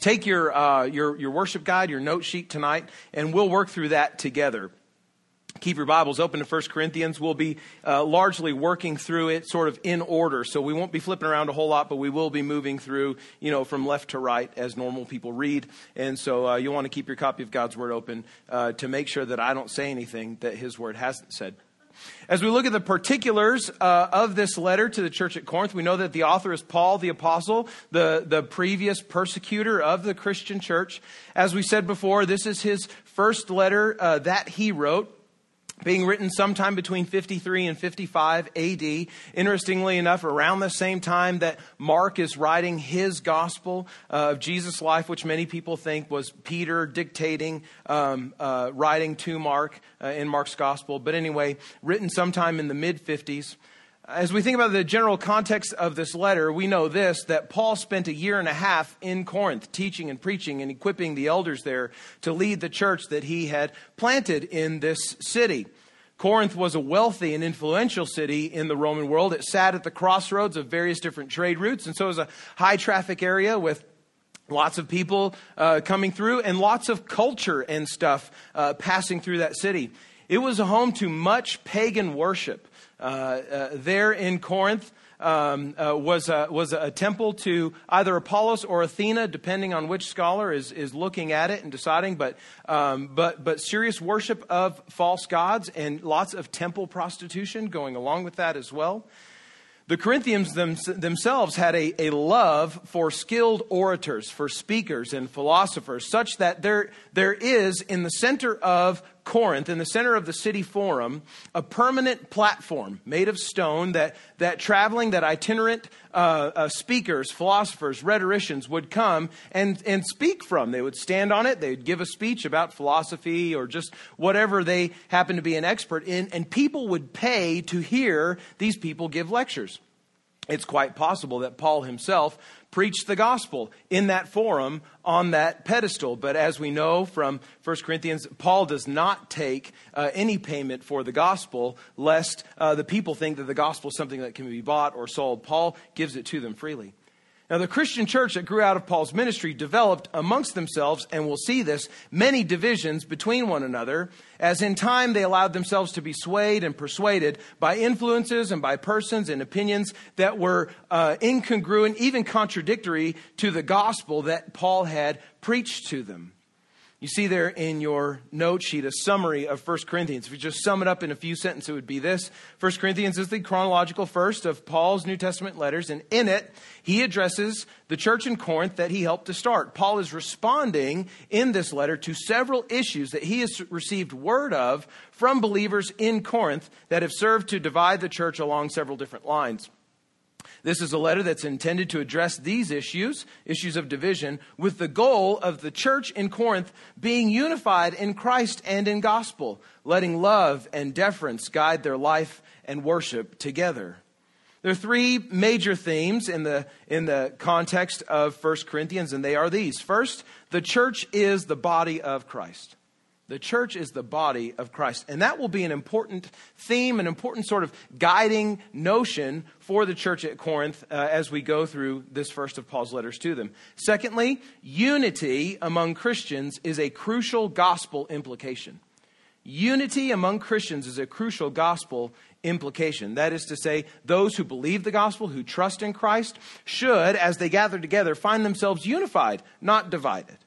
take your, uh, your, your worship guide, your note sheet tonight, and we'll work through that together. Keep your Bibles open to 1 Corinthians. We'll be uh, largely working through it sort of in order. So we won't be flipping around a whole lot, but we will be moving through, you know, from left to right as normal people read. And so uh, you'll want to keep your copy of God's Word open uh, to make sure that I don't say anything that His Word hasn't said. As we look at the particulars uh, of this letter to the church at Corinth, we know that the author is Paul the Apostle, the, the previous persecutor of the Christian church. As we said before, this is his first letter uh, that he wrote being written sometime between 53 and 55 AD. Interestingly enough, around the same time that Mark is writing his gospel uh, of Jesus' life, which many people think was Peter dictating, um, uh, writing to Mark uh, in Mark's gospel. But anyway, written sometime in the mid 50s. As we think about the general context of this letter, we know this that Paul spent a year and a half in Corinth teaching and preaching and equipping the elders there to lead the church that he had planted in this city. Corinth was a wealthy and influential city in the Roman world. It sat at the crossroads of various different trade routes, and so it was a high traffic area with lots of people uh, coming through and lots of culture and stuff uh, passing through that city. It was a home to much pagan worship. Uh, uh, there in Corinth um, uh, was, a, was a temple to either Apollos or Athena, depending on which scholar is, is looking at it and deciding. But, um, but, but serious worship of false gods and lots of temple prostitution going along with that as well. The Corinthians them, themselves had a, a love for skilled orators, for speakers and philosophers, such that there, there is in the center of Corinth, in the center of the city forum, a permanent platform made of stone that, that traveling, that itinerant uh, uh, speakers, philosophers, rhetoricians would come and, and speak from. They would stand on it, they'd give a speech about philosophy or just whatever they happened to be an expert in, and people would pay to hear these people give lectures. It's quite possible that Paul himself preached the gospel in that forum on that pedestal. But as we know from 1 Corinthians, Paul does not take uh, any payment for the gospel, lest uh, the people think that the gospel is something that can be bought or sold. Paul gives it to them freely. Now, the Christian church that grew out of Paul's ministry developed amongst themselves, and we'll see this, many divisions between one another, as in time they allowed themselves to be swayed and persuaded by influences and by persons and opinions that were uh, incongruent, even contradictory to the gospel that Paul had preached to them. You see there in your note sheet a summary of 1 Corinthians. If you just sum it up in a few sentences, it would be this 1 Corinthians is the chronological first of Paul's New Testament letters, and in it, he addresses the church in Corinth that he helped to start. Paul is responding in this letter to several issues that he has received word of from believers in Corinth that have served to divide the church along several different lines. This is a letter that's intended to address these issues, issues of division, with the goal of the church in Corinth being unified in Christ and in gospel, letting love and deference guide their life and worship together. There are three major themes in the, in the context of 1 Corinthians, and they are these. First, the church is the body of Christ. The church is the body of Christ. And that will be an important theme, an important sort of guiding notion for the church at Corinth uh, as we go through this first of Paul's letters to them. Secondly, unity among Christians is a crucial gospel implication. Unity among Christians is a crucial gospel implication. That is to say, those who believe the gospel, who trust in Christ, should, as they gather together, find themselves unified, not divided.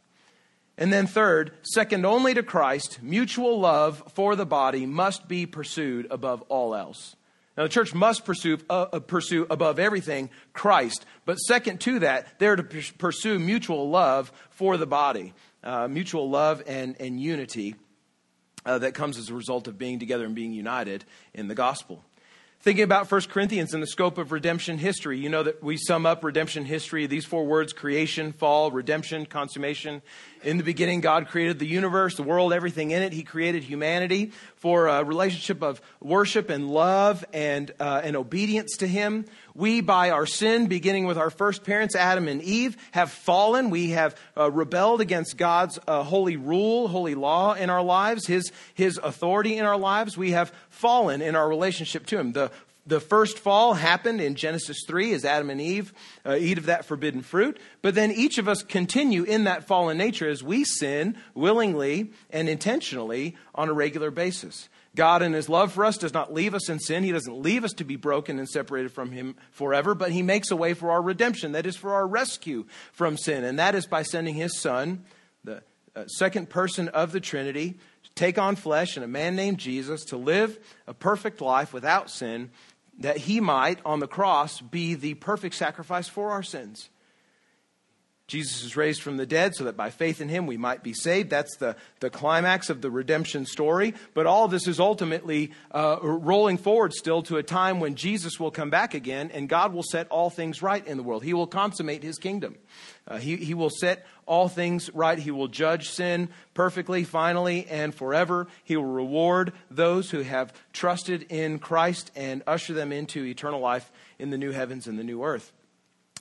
And then, third, second only to Christ, mutual love for the body must be pursued above all else. Now, the church must pursue, uh, uh pursue above everything Christ. But second to that, they're to pursue mutual love for the body, uh, mutual love and, and unity uh, that comes as a result of being together and being united in the gospel. Thinking about 1 Corinthians in the scope of redemption history, you know that we sum up redemption history, these four words creation, fall, redemption, consummation. In the beginning, God created the universe, the world, everything in it. He created humanity for a relationship of worship and love and, uh, and obedience to Him. We, by our sin, beginning with our first parents, Adam and Eve, have fallen. We have uh, rebelled against God's uh, holy rule, holy law in our lives, His, His authority in our lives. We have fallen in our relationship to Him. The the first fall happened in Genesis 3 as Adam and Eve uh, eat of that forbidden fruit. But then each of us continue in that fallen nature as we sin willingly and intentionally on a regular basis. God, in His love for us, does not leave us in sin. He doesn't leave us to be broken and separated from Him forever, but He makes a way for our redemption. That is for our rescue from sin. And that is by sending His Son, the uh, second person of the Trinity, to take on flesh and a man named Jesus to live a perfect life without sin, that He might, on the cross, be the perfect sacrifice for our sins. Jesus is raised from the dead so that by faith in him we might be saved. That's the, the climax of the redemption story. But all this is ultimately uh, rolling forward still to a time when Jesus will come back again and God will set all things right in the world. He will consummate his kingdom. Uh, he, he will set all things right. He will judge sin perfectly, finally, and forever. He will reward those who have trusted in Christ and usher them into eternal life in the new heavens and the new earth.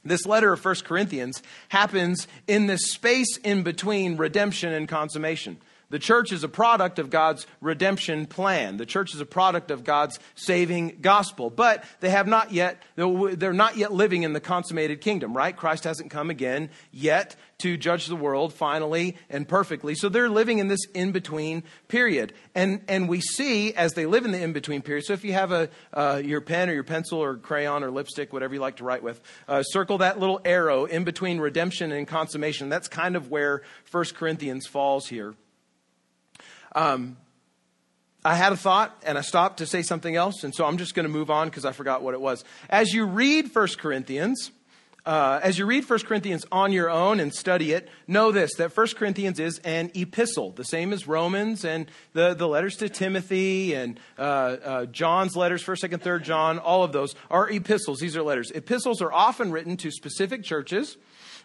This letter of 1 Corinthians happens in this space in between redemption and consummation. The church is a product of God's redemption plan. The church is a product of God's saving gospel. But they have not yet, they're not yet living in the consummated kingdom, right? Christ hasn't come again yet to judge the world finally and perfectly. So they're living in this in between period. And, and we see as they live in the in between period. So if you have a, uh, your pen or your pencil or crayon or lipstick, whatever you like to write with, uh, circle that little arrow in between redemption and consummation. That's kind of where 1 Corinthians falls here. Um, I had a thought and I stopped to say something else, and so I'm just going to move on because I forgot what it was. As you read 1 Corinthians, uh, as you read 1 Corinthians on your own and study it, know this that 1 Corinthians is an epistle, the same as Romans and the, the letters to Timothy and uh, uh, John's letters, 1st, 2nd, 3rd John, all of those are epistles. These are letters. Epistles are often written to specific churches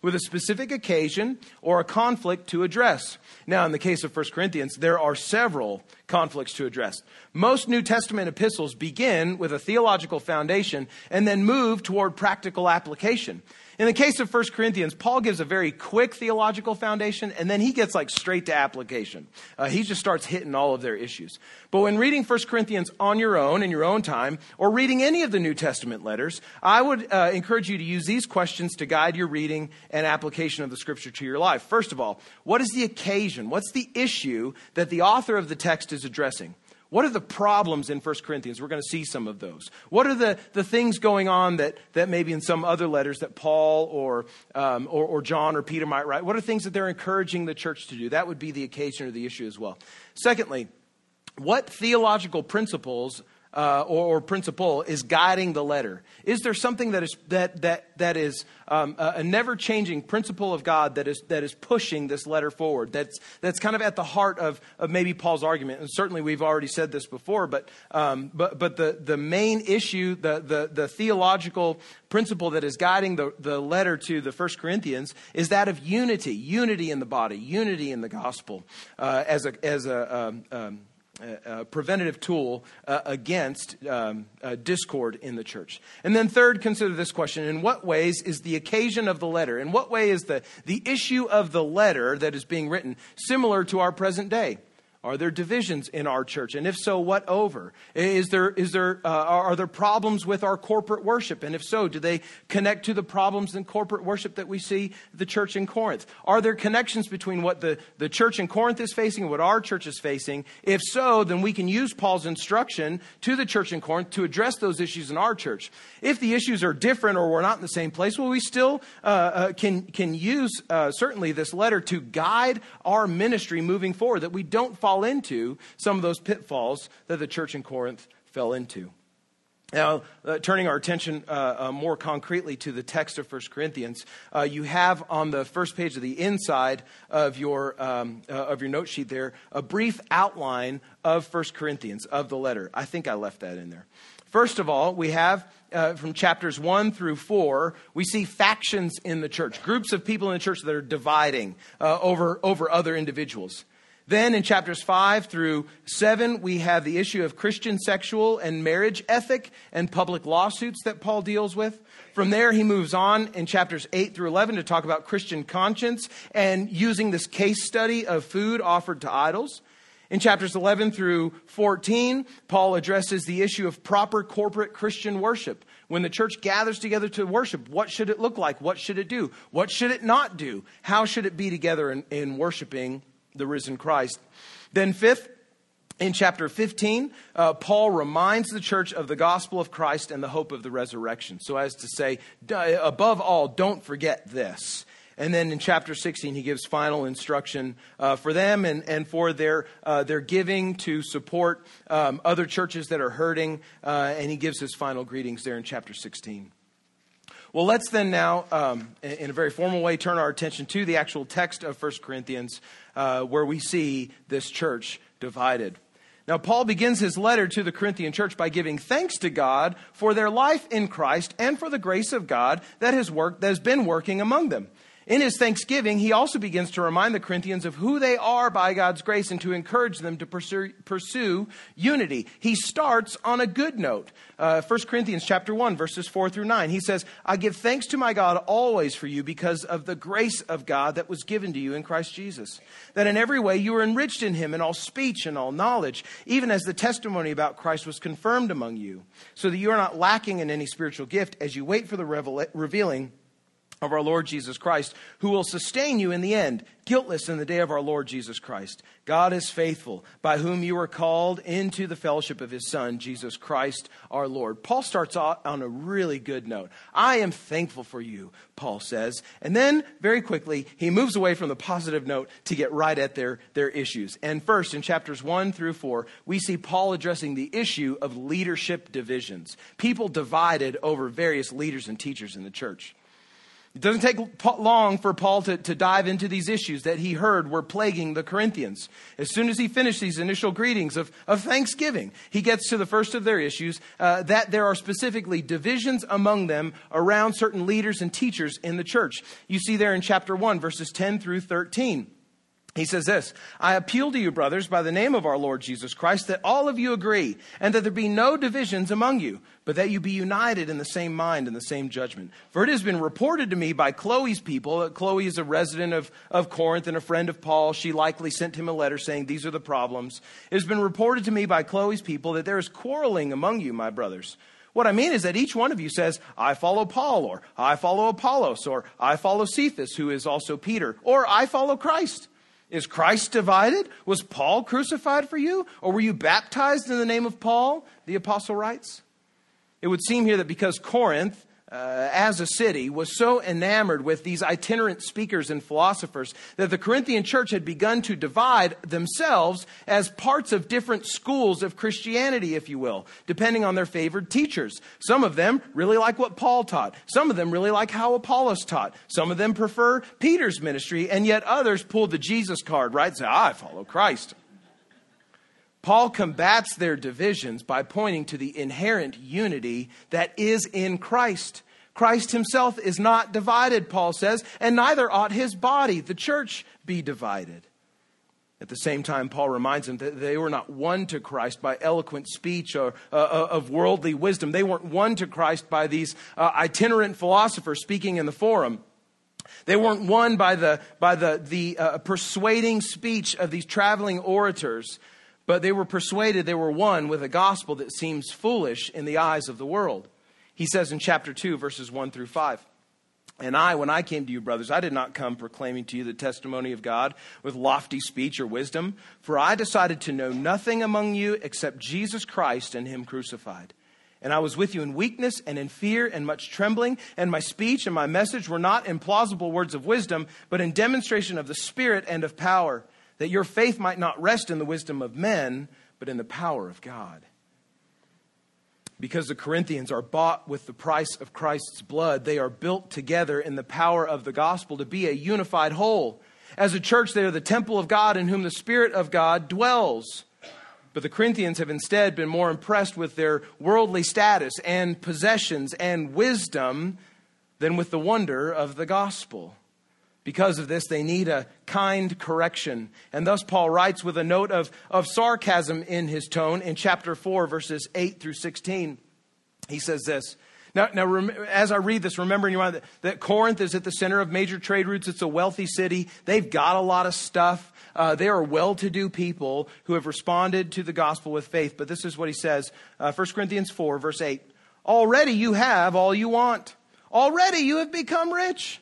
with a specific occasion or a conflict to address. Now, in the case of 1 Corinthians, there are several conflicts to address. Most New Testament epistles begin with a theological foundation and then move toward practical application. In the case of 1 Corinthians, Paul gives a very quick theological foundation and then he gets like straight to application. Uh, he just starts hitting all of their issues. But when reading 1 Corinthians on your own, in your own time, or reading any of the New Testament letters, I would uh, encourage you to use these questions to guide your reading and application of the scripture to your life. First of all, what is the occasion? What's the issue that the author of the text is addressing? What are the problems in 1 Corinthians? We're going to see some of those. What are the, the things going on that, that maybe in some other letters that Paul or, um, or, or John or Peter might write? What are things that they're encouraging the church to do? That would be the occasion or the issue as well. Secondly, what theological principles uh, or, or, principle is guiding the letter? Is there something that is that that that is um, a, never changing principle of God that is that is pushing this letter forward? That's that's kind of at the heart of, of maybe Paul's argument. And certainly we've already said this before, but um, but but the the main issue, the the the theological principle that is guiding the, the letter to the First Corinthians is that of unity, unity in the body, unity in the gospel, uh, as a as a um, um a preventative tool uh, against um, uh, discord in the church. And then, third, consider this question In what ways is the occasion of the letter, in what way is the, the issue of the letter that is being written similar to our present day? Are there divisions in our church? And if so, what over? Is there, is there, uh, are there problems with our corporate worship? And if so, do they connect to the problems in corporate worship that we see the church in Corinth? Are there connections between what the, the church in Corinth is facing and what our church is facing? If so, then we can use Paul's instruction to the church in Corinth to address those issues in our church. If the issues are different or we're not in the same place, well, we still uh, uh, can, can use uh, certainly this letter to guide our ministry moving forward, that we don't fall into some of those pitfalls that the church in Corinth fell into. Now, uh, turning our attention uh, uh, more concretely to the text of 1 Corinthians, uh, you have on the first page of the inside of your, um, uh, of your note sheet there a brief outline of 1 Corinthians, of the letter. I think I left that in there. First of all, we have uh, from chapters 1 through 4, we see factions in the church, groups of people in the church that are dividing over, over other individuals. Then in chapters 5 through 7, we have the issue of Christian sexual and marriage ethic and public lawsuits that Paul deals with. From there, he moves on in chapters 8 through 11 to talk about Christian conscience and using this case study of food offered to idols. In chapters 11 through 14, Paul addresses the issue of proper corporate Christian worship. When the church gathers together to worship, what should it look like? What should it do? What should it not do? How should it be together in, in worshiping the risen Christ? Then, fifth, in chapter 15, uh, Paul reminds the church of the gospel of Christ and the hope of the resurrection. So, as to say, above all, don't forget this. And then in chapter 16, he gives final instruction uh, for them and, and for their, uh, their giving to support um, other churches that are hurting. Uh, and he gives his final greetings there in chapter 16. Well, let's then now, um, in a very formal way, turn our attention to the actual text of 1 Corinthians, uh, where we see this church divided. Now, Paul begins his letter to the Corinthian church by giving thanks to God for their life in Christ and for the grace of God that has, worked, that has been working among them. In his thanksgiving, he also begins to remind the Corinthians of who they are by God's grace and to encourage them to pursue, pursue unity. He starts on a good note. Uh, 1 Corinthians chapter 1, verses 4 through 9. He says, I give thanks to my God always for you because of the grace of God that was given to you in Christ Jesus. That in every way you were enriched in him in all speech and all knowledge, even as the testimony about Christ was confirmed among you, so that you are not lacking in any spiritual gift as you wait for the revealing of our Lord Jesus Christ, who will sustain you in the end, guiltless in the day of our Lord Jesus Christ. God is faithful, by whom you are called into the fellowship of his Son, Jesus Christ our Lord. Paul starts out on a really good note. I am thankful for you, Paul says. And then, very quickly, he moves away from the positive note to get right at their, their issues. And first, in chapters 1 through 4, we see Paul addressing the issue of leadership divisions, people divided over various leaders and teachers in the church. It doesn't take long for Paul to, to dive into these issues that he heard were plaguing the Corinthians. As soon as he finished these initial greetings of, of thanksgiving, he gets to the first of their issues uh, that there are specifically divisions among them around certain leaders and teachers in the church. You see there in chapter 1, verses 10 through 13. He says this I appeal to you, brothers, by the name of our Lord Jesus Christ, that all of you agree, and that there be no divisions among you, but that you be united in the same mind and the same judgment. For it has been reported to me by Chloe's people that Chloe is a resident of, of Corinth and a friend of Paul. She likely sent him a letter saying, These are the problems. It has been reported to me by Chloe's people that there is quarreling among you, my brothers. What I mean is that each one of you says, I follow Paul, or I follow Apollos, or I follow Cephas, who is also Peter, or I follow Christ. Is Christ divided? Was Paul crucified for you? Or were you baptized in the name of Paul? The apostle writes. It would seem here that because Corinth uh, as a city was so enamored with these itinerant speakers and philosophers that the Corinthian church had begun to divide themselves as parts of different schools of Christianity, if you will, depending on their favored teachers. Some of them really like what Paul taught. Some of them really like how Apollos taught. Some of them prefer Peter's ministry, and yet others pull the Jesus card, right? Say, I follow Christ. Paul combats their divisions by pointing to the inherent unity that is in Christ. Christ himself is not divided, Paul says, and neither ought his body, the church, be divided. At the same time, Paul reminds them that they were not won to Christ by eloquent speech or uh, uh of worldly wisdom. They weren't won to Christ by these uh, itinerant philosophers speaking in the forum. They weren't won by the, by the, the uh, persuading speech of these traveling orators but they were persuaded they were won with a gospel that seems foolish in the eyes of the world. He says in chapter 2, verses 1 through 5. And I, when I came to you, brothers, I did not come proclaiming to you the testimony of God with lofty speech or wisdom, for I decided to know nothing among you except Jesus Christ and Him crucified. And I was with you in weakness and in fear and much trembling, and my speech and my message were not in plausible words of wisdom, but in demonstration of the Spirit and of power that your faith might not rest in the wisdom of men, but in the power of God. Because the Corinthians are bought with the price of Christ's blood, they are built together in the power of the gospel to be a unified whole. As a church, they are the temple of God in whom the Spirit of God dwells. But the Corinthians have instead been more impressed with their worldly status and possessions and wisdom than with the wonder of the gospel. Because of this, they need a kind correction. And thus, Paul writes with a note of, of sarcasm in his tone in chapter 4, verses 8 through 16. He says this Now, now as I read this, remember in your mind that, that, Corinth is at the center of major trade routes. It's a wealthy city. They've got a lot of stuff. Uh, they are well to do people who have responded to the gospel with faith. But this is what he says uh, 1 Corinthians 4, verse 8. Already you have all you want. Already you have become rich.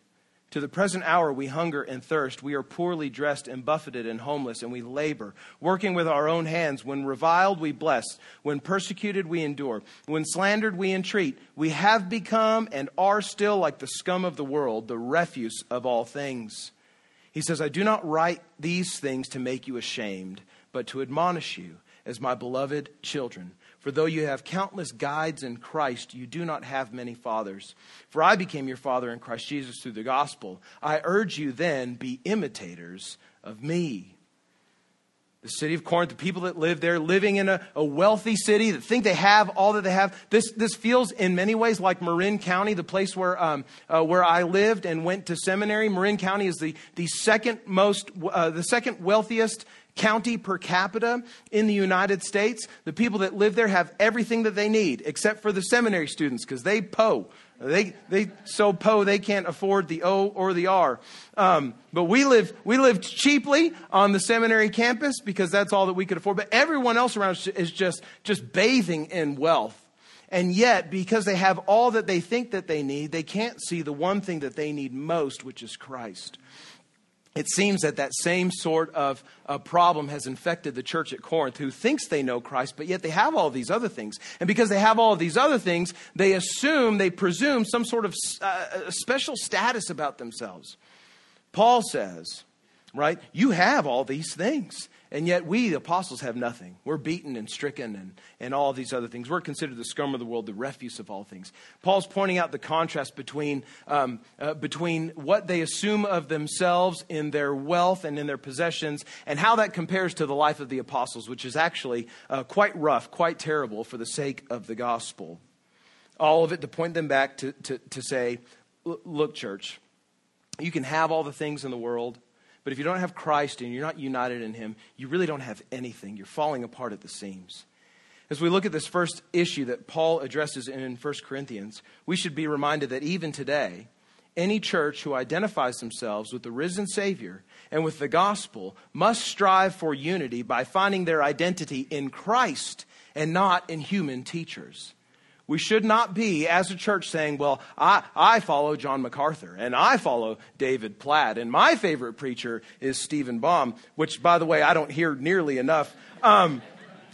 To the present hour, we hunger and thirst. We are poorly dressed and buffeted and homeless, and we labor, working with our own hands. When reviled, we bless. When persecuted, we endure. When slandered, we entreat. We have become and are still like the scum of the world, the refuse of all things. He says, I do not write these things to make you ashamed, but to admonish you as my beloved children. For though you have countless guides in Christ, you do not have many fathers. For I became your father in Christ Jesus through the gospel. I urge you then, be imitators of me. The city of Corinth, the people that live there, living in a, a, wealthy city that think they have all that they have. This, this feels in many ways like Marin County, the place where, um, uh, where I lived and went to seminary. Marin County is the, the, second, most, uh, the second wealthiest county per capita in the United States. The people that live there have everything that they need, except for the seminary students, because they po. They, they so po they can't afford the O or the R. Um, but we live we lived cheaply on the seminary campus because that's all that we could afford. But everyone else around us is just just bathing in wealth. And yet, because they have all that they think that they need, they can't see the one thing that they need most, which is Christ it seems that that same sort of uh, problem has infected the church at Corinth, who thinks they know Christ, but yet they have all these other things. And because they have all these other things, they assume, they presume some sort of uh, special status about themselves. Paul says, right, you have all these things. And yet we, the apostles, have nothing. We're beaten and stricken and, and all these other things. We're considered the scum of the world, the refuse of all things. Paul's pointing out the contrast between, um, uh, between what they assume of themselves in their wealth and in their possessions and how that compares to the life of the apostles, which is actually uh, quite rough, quite terrible for the sake of the gospel. All of it to point them back to, to, to say, look, church, you can have all the things in the world but if you don't have Christ and you're not united in Him, you really don't have anything. You're falling apart at the seams. As we look at this first issue that Paul addresses in 1 Corinthians, we should be reminded that even today, any church who identifies themselves with the risen Savior and with the gospel must strive for unity by finding their identity in Christ and not in human teachers. We should not be, as a church, saying, well, I, I follow John MacArthur and I follow David Platt and my favorite preacher is Stephen Baum, which, by the way, I don't hear nearly enough. Um,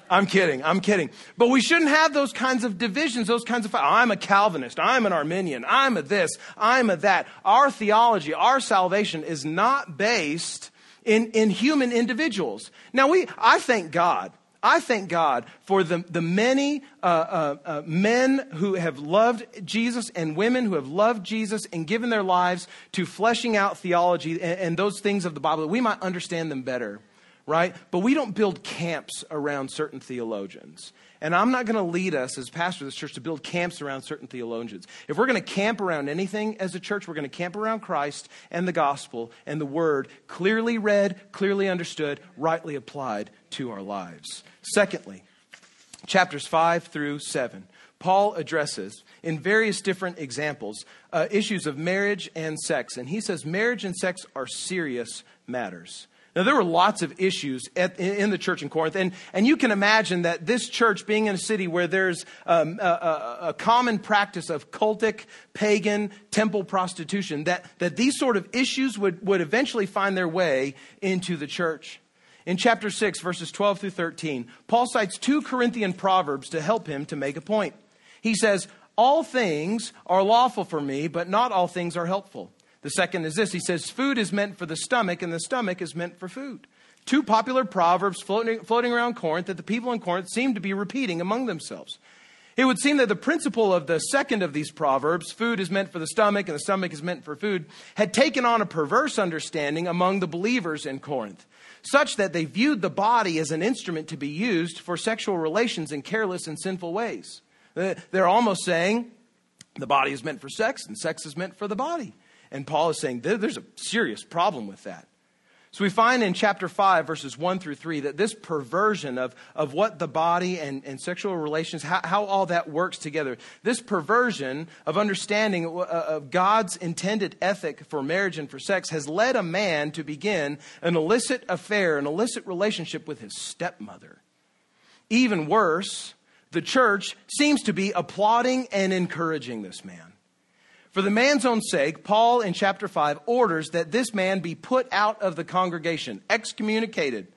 I'm kidding. I'm kidding. But we shouldn't have those kinds of divisions, those kinds of, I'm a Calvinist, I'm an Arminian, I'm a this, I'm a that. Our theology, our salvation is not based in, in human individuals. Now we, I thank God I thank God for the, the many uh, uh, uh, men who have loved Jesus and women who have loved Jesus and given their lives to fleshing out theology and, and those things of the Bible that we might understand them better, right? But we don't build camps around certain theologians. And I'm not going to lead us as pastor of this church to build camps around certain theologians. If we're going to camp around anything as a church, we're going to camp around Christ and the gospel and the word clearly read, clearly understood, rightly applied to our lives. Secondly, chapters 5 through 7. Paul addresses in various different examples uh, issues of marriage and sex. And he says marriage and sex are serious matters. Now, there were lots of issues at, in the church in Corinth, and, and you can imagine that this church being in a city where there's um, a, a, a, common practice of cultic, pagan, temple prostitution, that, that these sort of issues would, would eventually find their way into the church. In chapter 6, verses 12 through 13, Paul cites two Corinthian proverbs to help him to make a point. He says, All things are lawful for me, but not all things are helpful. The second is this He says, Food is meant for the stomach, and the stomach is meant for food. Two popular proverbs floating, floating around Corinth that the people in Corinth seem to be repeating among themselves. It would seem that the principle of the second of these proverbs, food is meant for the stomach and the stomach is meant for food, had taken on a perverse understanding among the believers in Corinth, such that they viewed the body as an instrument to be used for sexual relations in careless and sinful ways. They're almost saying the body is meant for sex and sex is meant for the body. And Paul is saying there's a serious problem with that. So we find in chapter 5, verses 1 through 3, that this perversion of, of what the body and, and sexual relations, how, how all that works together, this perversion of understanding uh, of God's intended ethic for marriage and for sex has led a man to begin an illicit affair, an illicit relationship with his stepmother. Even worse, the church seems to be applauding and encouraging this man. For the man's own sake, Paul in chapter 5 orders that this man be put out of the congregation, excommunicated.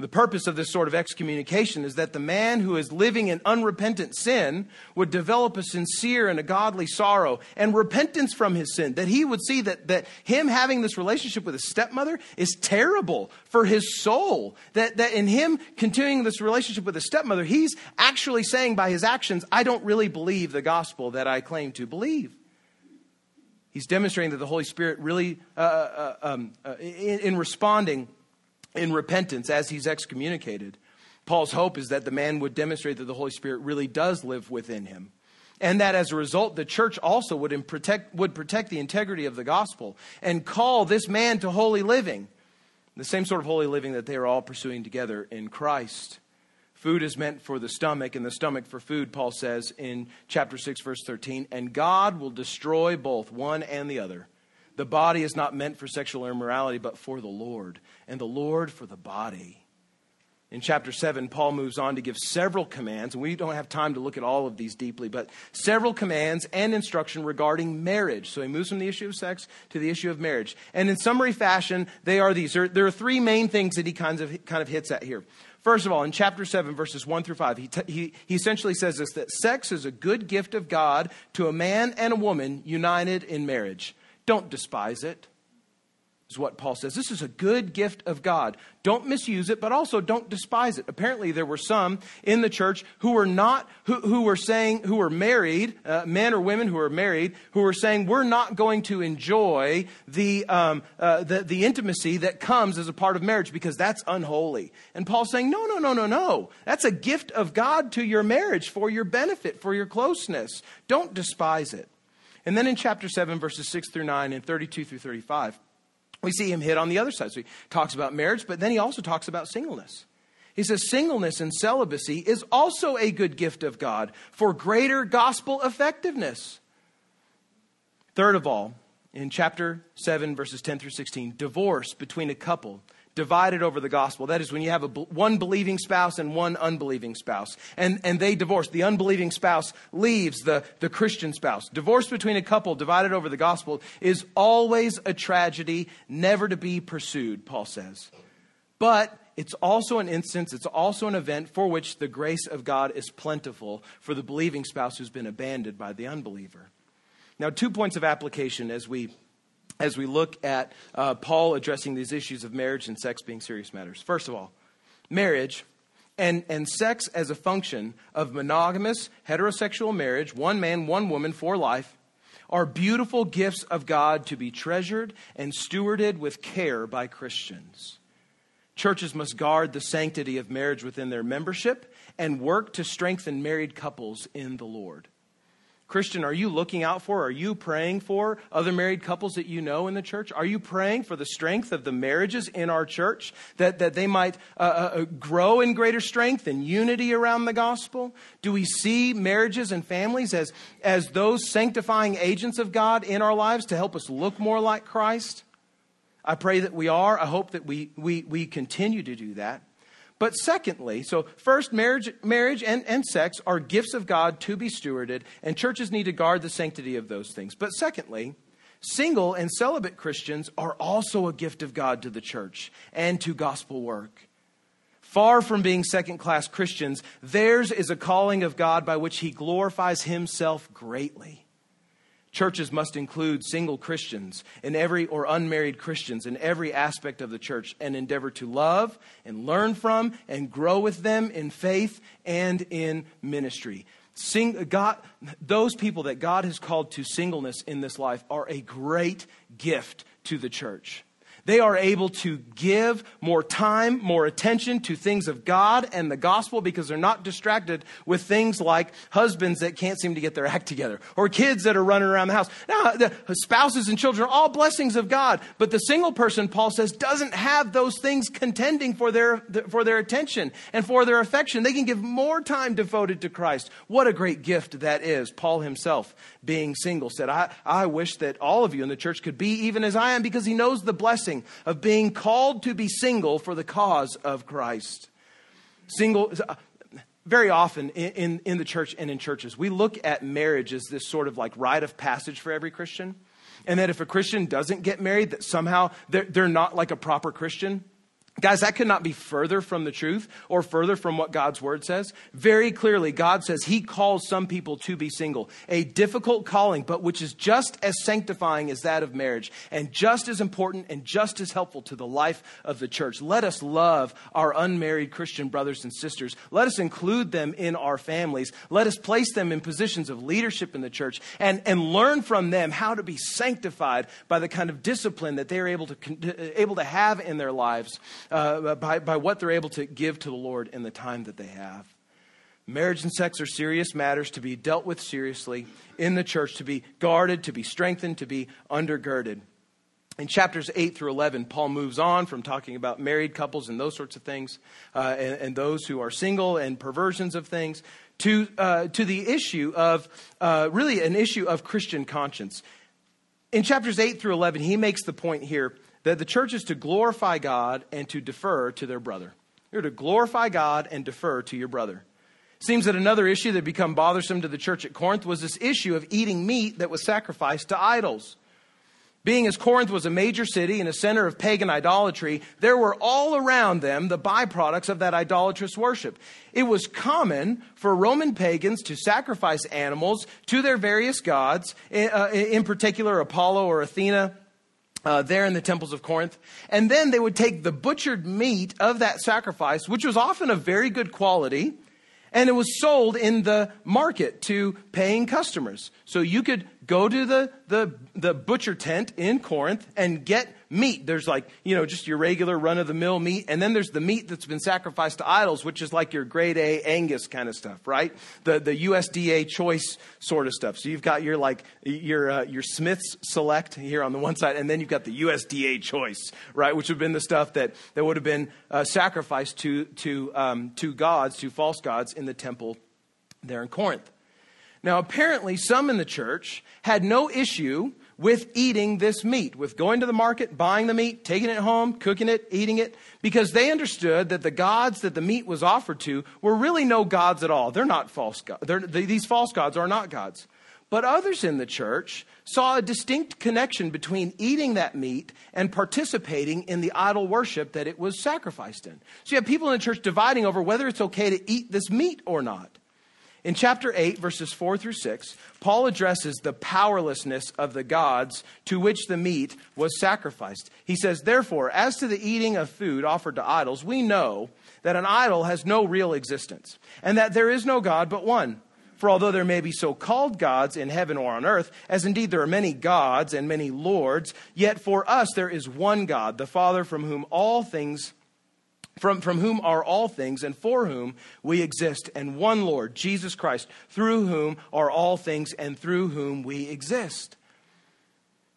The purpose of this sort of excommunication is that the man who is living in unrepentant sin would develop a sincere and a godly sorrow and repentance from his sin. That he would see that, that him having this relationship with his stepmother is terrible for his soul. That, that in him continuing this relationship with his stepmother, he's actually saying by his actions, I don't really believe the gospel that I claim to believe. He's demonstrating that the Holy Spirit really, uh, uh, um, uh, in, in responding in repentance as he's excommunicated, Paul's hope is that the man would demonstrate that the Holy Spirit really does live within him. And that as a result, the church also would protect, would protect the integrity of the gospel and call this man to holy living, the same sort of holy living that they are all pursuing together in Christ. Food is meant for the stomach, and the stomach for food, Paul says in chapter 6, verse 13. And God will destroy both one and the other. The body is not meant for sexual immorality, but for the Lord, and the Lord for the body. In chapter 7, Paul moves on to give several commands, and we don't have time to look at all of these deeply, but several commands and instruction regarding marriage. So he moves from the issue of sex to the issue of marriage. And in summary fashion, they are these. There, are three main things that he kind of, kind of hits at here. First of all, in chapter 7, verses 1 through 5, he, t- he, he essentially says this that sex is a good gift of God to a man and a woman united in marriage. Don't despise it is what Paul says. This is a good gift of God. Don't misuse it, but also don't despise it. Apparently, there were some in the church who were not, who, who were saying, who were married, uh, men or women who were married, who were saying, we're not going to enjoy the, um, uh, the, the intimacy that comes as a part of marriage because that's unholy. And Paul's saying, no, no, no, no, no. That's a gift of God to your marriage for your benefit, for your closeness. Don't despise it. And then in chapter 7, verses 6 through 9 and 32 through 35, we see him hit on the other side. So he talks about marriage, but then he also talks about singleness. He says, Singleness and celibacy is also a good gift of God for greater gospel effectiveness. Third of all, in chapter 7, verses 10 through 16, divorce between a couple divided over the gospel. That is when you have a, one believing spouse and one unbelieving spouse. And, and they divorce. The unbelieving spouse leaves the, the Christian spouse. Divorce between a couple divided over the gospel is always a tragedy, never to be pursued, Paul says. But it's also an instance, it's also an event for which the grace of God is plentiful for the believing spouse who's been abandoned by the unbeliever. Now, two points of application as we as we look at uh, Paul addressing these issues of marriage and sex being serious matters. First of all, marriage and, and sex as a function of monogamous heterosexual marriage, one man, one woman for life, are beautiful gifts of God to be treasured and stewarded with care by Christians. Churches must guard the sanctity of marriage within their membership and work to strengthen married couples in the Lord. Christian, are you looking out for, are you praying for other married couples that you know in the church? Are you praying for the strength of the marriages in our church, that, that they might uh, uh, uh, grow in greater strength and unity around the gospel? Do we see marriages and families as, as those sanctifying agents of God in our lives to help us look more like Christ? I pray that we are. I hope that we, we, we continue to do that. But secondly, so first, marriage, marriage and, and sex are gifts of God to be stewarded, and churches need to guard the sanctity of those things. But secondly, single and celibate Christians are also a gift of God to the church and to gospel work. Far from being second class Christians, theirs is a calling of God by which He glorifies Himself greatly. Churches must include single Christians and every or unmarried Christians in every aspect of the church and endeavor to love and learn from and grow with them in faith and in ministry. Sing, God, those people that God has called to singleness in this life are a great gift to the church. They are able to give more time, more attention to things of God and the gospel because they're not distracted with things like husbands that can't seem to get their act together or kids that are running around the house. Now, the spouses and children are all blessings of God, but the single person, Paul says, doesn't have those things contending for their, for their attention and for their affection. They can give more time devoted to Christ. What a great gift that is. Paul himself, being single, said, I, I wish that all of you in the church could be even as I am because he knows the blessing of being called to be single for the cause of Christ. Single, uh, very often in, in, in, the church and in churches, we look at marriage as this sort of like rite of passage for every Christian. And that if a Christian doesn't get married, that somehow they're, they're not like a proper Christian. Guys, that could not be further from the truth or further from what God's word says. Very clearly, God says He calls some people to be single. A difficult calling, but which is just as sanctifying as that of marriage and just as important and just as helpful to the life of the church. Let us love our unmarried Christian brothers and sisters. Let us include them in our families. Let us place them in positions of leadership in the church and, and learn from them how to be sanctified by the kind of discipline that they are able to, able to have in their lives uh, by, by what they're able to give to the Lord in the time that they have. Marriage and sex are serious matters to be dealt with seriously in the church, to be guarded, to be strengthened, to be undergirded. In chapters 8 through 11, Paul moves on from talking about married couples and those sorts of things, uh, and, and, those who are single and perversions of things, to, uh, to the issue of uh, really an issue of Christian conscience. In chapters 8 through 11, he makes the point here that the church is to glorify God and to defer to their brother. You're to glorify God and defer to your brother. Seems that another issue that had become bothersome to the church at Corinth was this issue of eating meat that was sacrificed to idols. Being as Corinth was a major city and a center of pagan idolatry, there were all around them the byproducts of that idolatrous worship. It was common for Roman pagans to sacrifice animals to their various gods, uh, in particular Apollo or Athena, uh, there in the temples of Corinth. And then they would take the butchered meat of that sacrifice, which was often of very good quality, and it was sold in the market to paying customers. So you could go to the, the, the butcher tent in Corinth and get meat. There's like, you know, just your regular run of the mill meat. And then there's the meat that's been sacrificed to idols, which is like your grade A Angus kind of stuff, right? The, the USDA choice sort of stuff. So you've got your like, your, uh, your Smith's select here on the one side, and then you've got the USDA choice, right? Which would have been the stuff that, that would have been uh, sacrificed to, to, um, to gods, to false gods in the temple there in Corinth. Now, apparently, some in the church had no issue with eating this meat, with going to the market, buying the meat, taking it home, cooking it, eating it, because they understood that the gods that the meat was offered to were really no gods at all. They're not false gods. these false gods are not gods. But others in the church saw a distinct connection between eating that meat and participating in the idol worship that it was sacrificed in. So you have people in the church dividing over whether it's okay to eat this meat or not. In chapter 8, verses 4 through 6, Paul addresses the powerlessness of the gods to which the meat was sacrificed. He says, Therefore, as to the eating of food offered to idols, we know that an idol has no real existence, and that there is no God but one. For although there may be so called gods in heaven or on earth, as indeed there are many gods and many lords, yet for us there is one God, the Father, from whom all things from, from whom are all things and for whom we exist, and one Lord, Jesus Christ, through whom are all things and through whom we exist.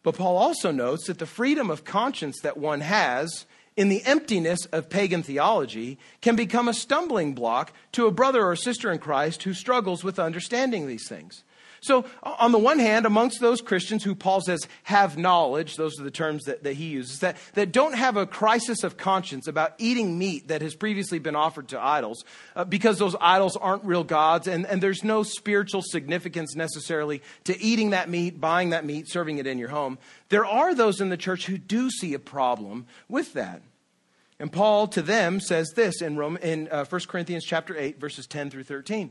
But Paul also notes that the freedom of conscience that one has in the emptiness of pagan theology can become a stumbling block to a brother or sister in Christ who struggles with understanding these things. So, on the one hand, amongst those Christians who Paul says have knowledge, those are the terms that, that he uses, that, that don't have a crisis of conscience about eating meat that has previously been offered to idols, uh, because those idols aren't real gods, and, and there's no spiritual significance necessarily to eating that meat, buying that meat, serving it in your home. There are those in the church who do see a problem with that. And Paul to them says this in, Rome, in uh, 1 Corinthians chapter 8, verses 10 through 13.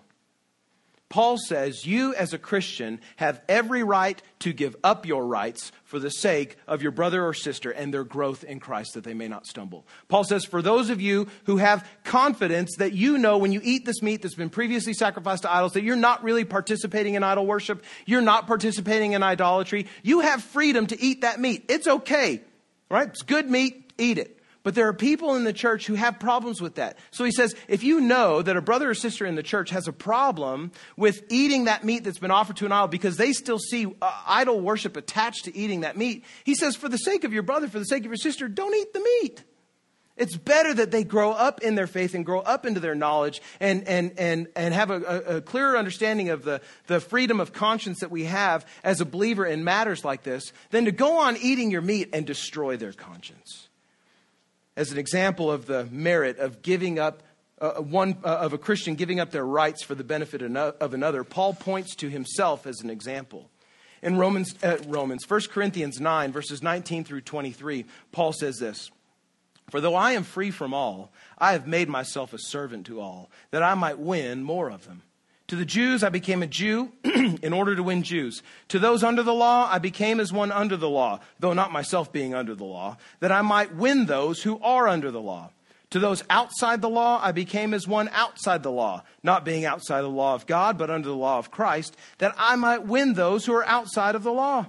Paul says you, as a Christian, have every right to give up your rights for the sake of your brother or sister and their growth in Christ that they may not stumble. Paul says, for those of you who have confidence that you know when you eat this meat that's been previously sacrificed to idols, that you're not really participating in idol worship, you're not participating in idolatry, you have freedom to eat that meat. It's okay, right? It's good meat, eat it. But there are people in the church who have problems with that. So he says, if you know that a brother or sister in the church has a problem with eating that meat that's been offered to an idol because they still see uh, idol worship attached to eating that meat, he says, for the sake of your brother, for the sake of your sister, don't eat the meat. It's better that they grow up in their faith and grow up into their knowledge and, and, and, and have a, a, clearer understanding of the, the freedom of conscience that we have as a believer in matters like this than to go on eating your meat and destroy their conscience as an example of the merit of giving up uh, one uh, of a Christian giving up their rights for the benefit of another, Paul points to himself as an example. In Romans, uh, Romans, 1 Corinthians 9, verses 19 through 23, Paul says this For though I am free from all, I have made myself a servant to all, that I might win more of them. To the Jews, I became a Jew in order to win Jews. To those under the law, I became as one under the law, though not myself being under the law, that I might win those who are under the law. To those outside the law, I became as one outside the law, not being outside the law of God, but under the law of Christ, that I might win those who are outside of the law.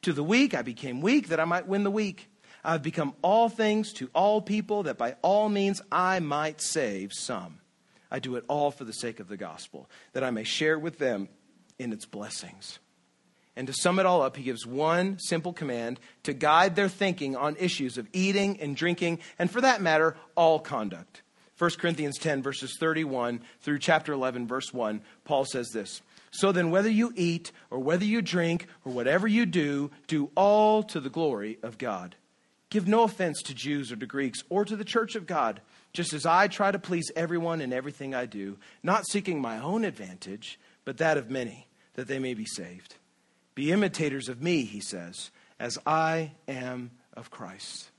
To the weak, I became weak, that I might win the weak. I have become all things to all people, that by all means I might save some. I do it all for the sake of the gospel, that I may share with them in its blessings. And to sum it all up, he gives one simple command to guide their thinking on issues of eating and drinking, and for that matter, all conduct. 1 Corinthians 10, verses 31 through chapter 11, verse 1, Paul says this So then, whether you eat or whether you drink or whatever you do, do all to the glory of God. Give no offense to Jews or to Greeks or to the church of God just as I try to please everyone in everything I do, not seeking my own advantage, but that of many, that they may be saved. Be imitators of me, he says, as I am of Christ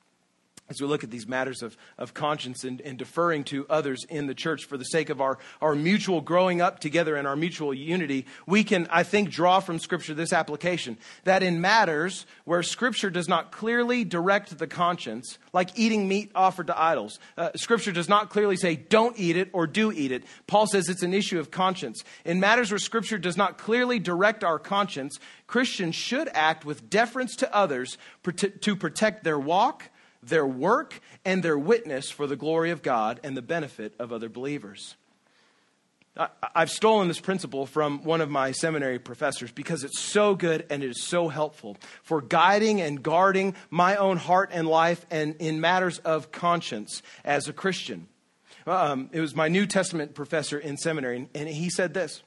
as we look at these matters of, of conscience and, and, deferring to others in the church for the sake of our, our mutual growing up together and our mutual unity, we can, I think, draw from Scripture this application that in matters where Scripture does not clearly direct the conscience, like eating meat offered to idols, uh, Scripture does not clearly say don't eat it or do eat it. Paul says it's an issue of conscience. In matters where Scripture does not clearly direct our conscience, Christians should act with deference to others to protect their walk their work and their witness for the glory of God and the benefit of other believers. I've stolen this principle from one of my seminary professors because it's so good and it is so helpful for guiding and guarding my own heart and life and in matters of conscience as a Christian. Um, it was my New Testament professor in seminary, and he said this.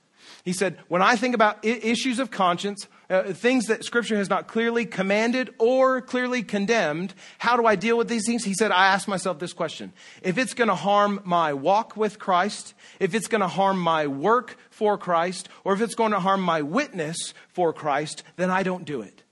He said, When I think about issues of conscience, uh, things that Scripture has not clearly commanded or clearly condemned, how do I deal with these things? He said, I ask myself this question If it's going to harm my walk with Christ, if it's going to harm my work for Christ, or if it's going to harm my witness for Christ, then I don't do it.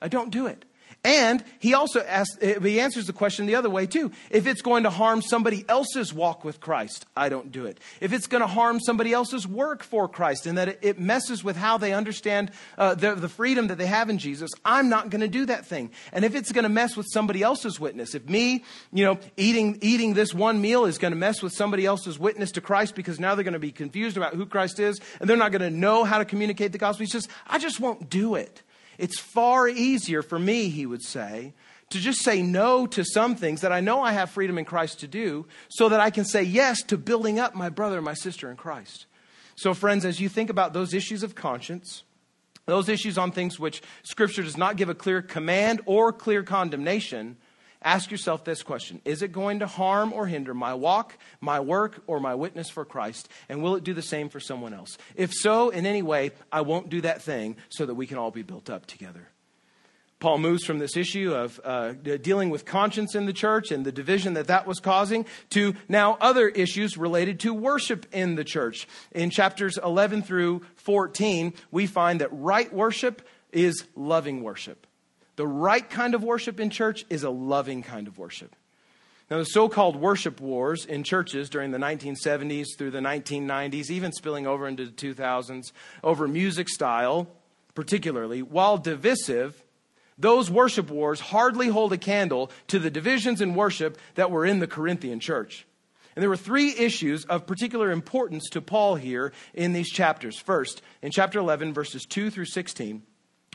I don't do it. And he also asks, eh, he answers the question the other way too. If it's going to harm somebody else's walk with Christ, I don't do it. If it's going to harm somebody else's work for Christ and that it messes with how they understand uh, the, the freedom that they have in Jesus, I'm not going to do that thing. And if it's going to mess with somebody else's witness, if me, you know, eating, eating this one meal is going to mess with somebody else's witness to Christ because now they're going to be confused about who Christ is and they're not going to know how to communicate the gospel, he says, I just won't do it. It's far easier for me, he would say, to just say no to some things that I know I have freedom in Christ to do so that I can say yes to building up my brother and my sister in Christ. So, friends, as you think about those issues of conscience, those issues on things which Scripture does not give a clear command or clear condemnation, ask yourself this question Is it going to harm or hinder my walk, my work, or my witness for Christ? And will it do the same for someone else? If so, in any way, I won't do that thing so that we can all be built up together. Paul moves from this issue of uh, dealing with conscience in the church and the division that that was causing to now other issues related to worship in the church. In chapters 11 through 14, we find that right worship is loving worship. The right kind of worship in church is a loving kind of worship. Now, the so called worship wars in churches during the 1970s through the 1990s, even spilling over into the 2000s, over music style, particularly, while divisive, those worship wars hardly hold a candle to the divisions in worship that were in the Corinthian church. And there were three issues of particular importance to Paul here in these chapters. First, in chapter 11, verses 2 through 16,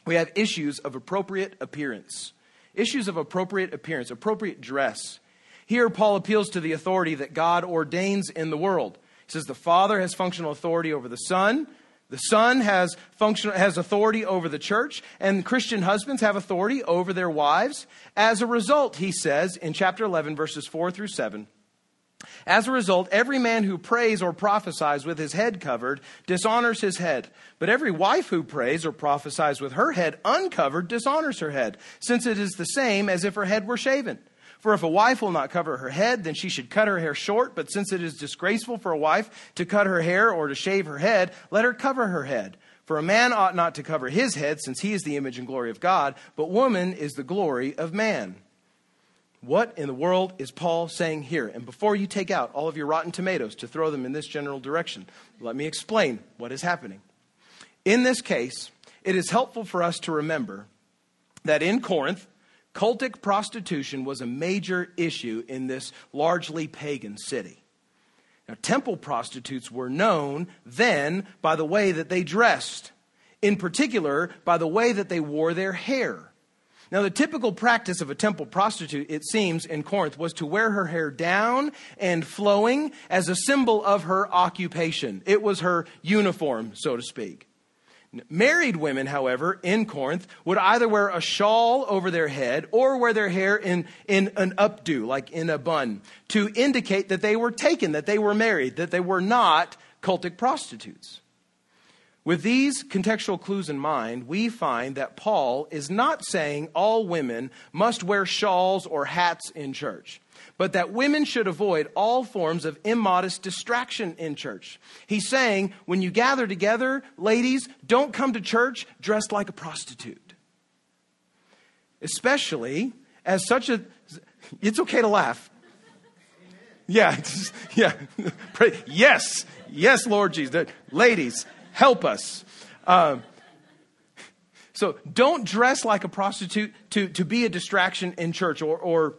we have issues of appropriate appearance. Issues of appropriate appearance, appropriate dress. Here, Paul appeals to the authority that God ordains in the world. He says the Father has functional authority over the Son, the Son has, function, has authority over the church, and Christian husbands have authority over their wives. As a result, he says in chapter 11, verses 4 through 7, as a result, every man who prays or prophesies with his head covered dishonors his head. But every wife who prays or prophesies with her head uncovered dishonors her head, since it is the same as if her head were shaven. For if a wife will not cover her head, then she should cut her hair short. But since it is disgraceful for a wife to cut her hair or to shave her head, let her cover her head. For a man ought not to cover his head, since he is the image and glory of God, but woman is the glory of man. What in the world is Paul saying here? And before you take out all of your rotten tomatoes to throw them in this general direction, let me explain what is happening. In this case, it is helpful for us to remember that in Corinth, Cultic prostitution was a major issue in this largely pagan city. Now, temple prostitutes were known then by the way that they dressed, in particular, by the way that they wore their hair. Now, the typical practice of a temple prostitute, it seems, in Corinth was to wear her hair down and flowing as a symbol of her occupation. It was her uniform, so to speak. Married women, however, in Corinth would either wear a shawl over their head or wear their hair in, in an updo, like in a bun, to indicate that they were taken, that they were married, that they were not cultic prostitutes. With these contextual clues in mind, we find that Paul is not saying all women must wear shawls or hats in church but that women should avoid all forms of immodest distraction in church. He's saying, when you gather together, ladies, don't come to church dressed like a prostitute. Especially as such a, it's okay to laugh. Yeah, yeah. yes, yes, Lord Jesus. Ladies, help us. Um, so don't dress like a prostitute to, to be a distraction in church or, or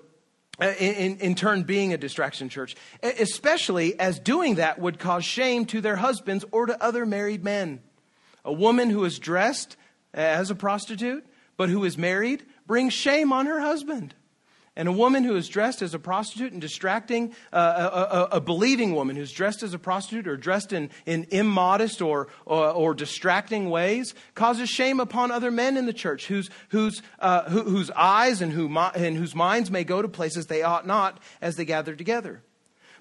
uh, in, in turn being a distraction church, especially as doing that would cause shame to their husbands or to other married men. A woman who is dressed as a prostitute but who is married brings shame on her husband. And a woman who is dressed as a prostitute and distracting, uh, a, a, a, believing woman who's dressed as a prostitute or dressed in, in immodest or, or, or distracting ways causes shame upon other men in the church whose, whose, uh, who, whose eyes and, who, and whose minds may go to places they ought not as they gather together.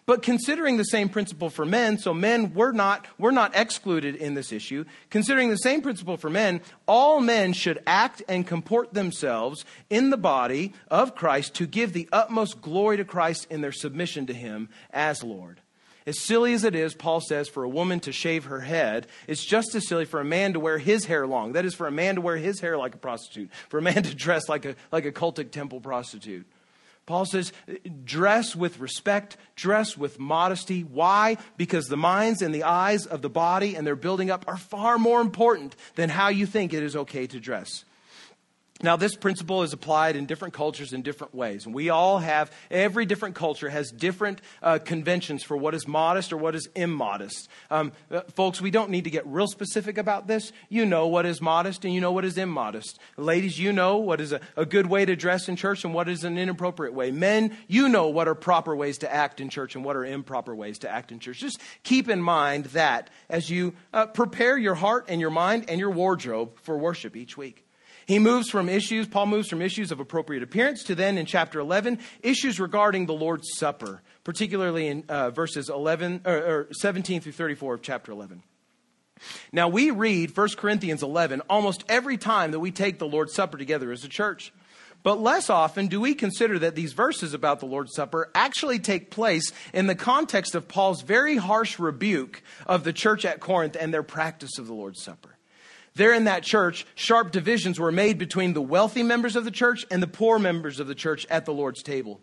But considering the same principle for men, so men were not, were not excluded in this issue, considering the same principle for men, all men should act and comport themselves in the body of Christ to give the utmost glory to Christ in their submission to him as Lord. As silly as it is, Paul says, for a woman to shave her head, it's just as silly for a man to wear his hair long. That is, for a man to wear his hair like a prostitute, for a man to dress like a, like a cultic temple prostitute. Paul says, dress with respect, dress with modesty. Why? Because the minds and the eyes of the body and their building up are far more important than how you think it is okay to dress. Now, this principle is applied in different cultures in different ways. And we all have, every different culture has different uh, conventions for what is modest or what is immodest. Um, uh, folks, we don't need to get real specific about this. You know what is modest and you know what is immodest. Ladies, you know what is a, a good way to dress in church and what is an inappropriate way. Men, you know what are proper ways to act in church and what are improper ways to act in church. Just keep in mind that as you uh, prepare your heart and your mind and your wardrobe for worship each week. He moves from issues, Paul moves from issues of appropriate appearance to then in chapter 11, issues regarding the Lord's Supper, particularly in uh, verses 11, or, or 17 through 34 of chapter 11. Now, we read 1 Corinthians 11 almost every time that we take the Lord's Supper together as a church. But less often do we consider that these verses about the Lord's Supper actually take place in the context of Paul's very harsh rebuke of the church at Corinth and their practice of the Lord's Supper. There in that church, sharp divisions were made between the wealthy members of the church and the poor members of the church at the Lord's table.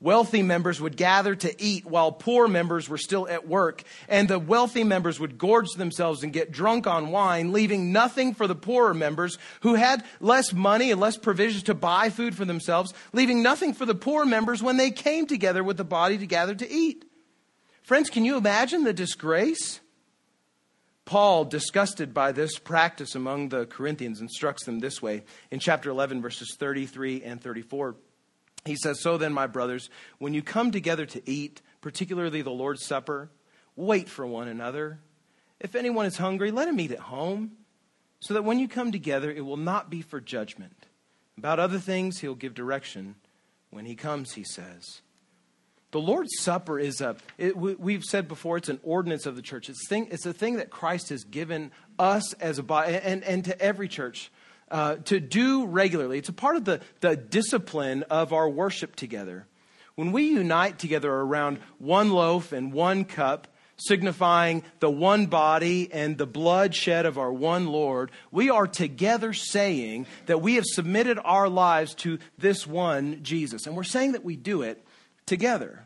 Wealthy members would gather to eat while poor members were still at work, and the wealthy members would gorge themselves and get drunk on wine, leaving nothing for the poorer members who had less money and less provisions to buy food for themselves, leaving nothing for the poor members when they came together with the body to gather to eat. Friends, can you imagine the disgrace? Paul, disgusted by this practice among the Corinthians, instructs them this way in chapter 11, verses 33 and 34. He says, So then, my brothers, when you come together to eat, particularly the Lord's Supper, wait for one another. If anyone is hungry, let him eat at home, so that when you come together, it will not be for judgment. About other things, he'll give direction. When he comes, he says. The Lord's Supper is a, it, we've said before, it's an ordinance of the church. It's, thing, it's a thing that Christ has given us as a body and, and to every church uh, to do regularly. It's a part of the, the discipline of our worship together. When we unite together around one loaf and one cup, signifying the one body and the blood shed of our one Lord, we are together saying that we have submitted our lives to this one Jesus. And we're saying that we do it together.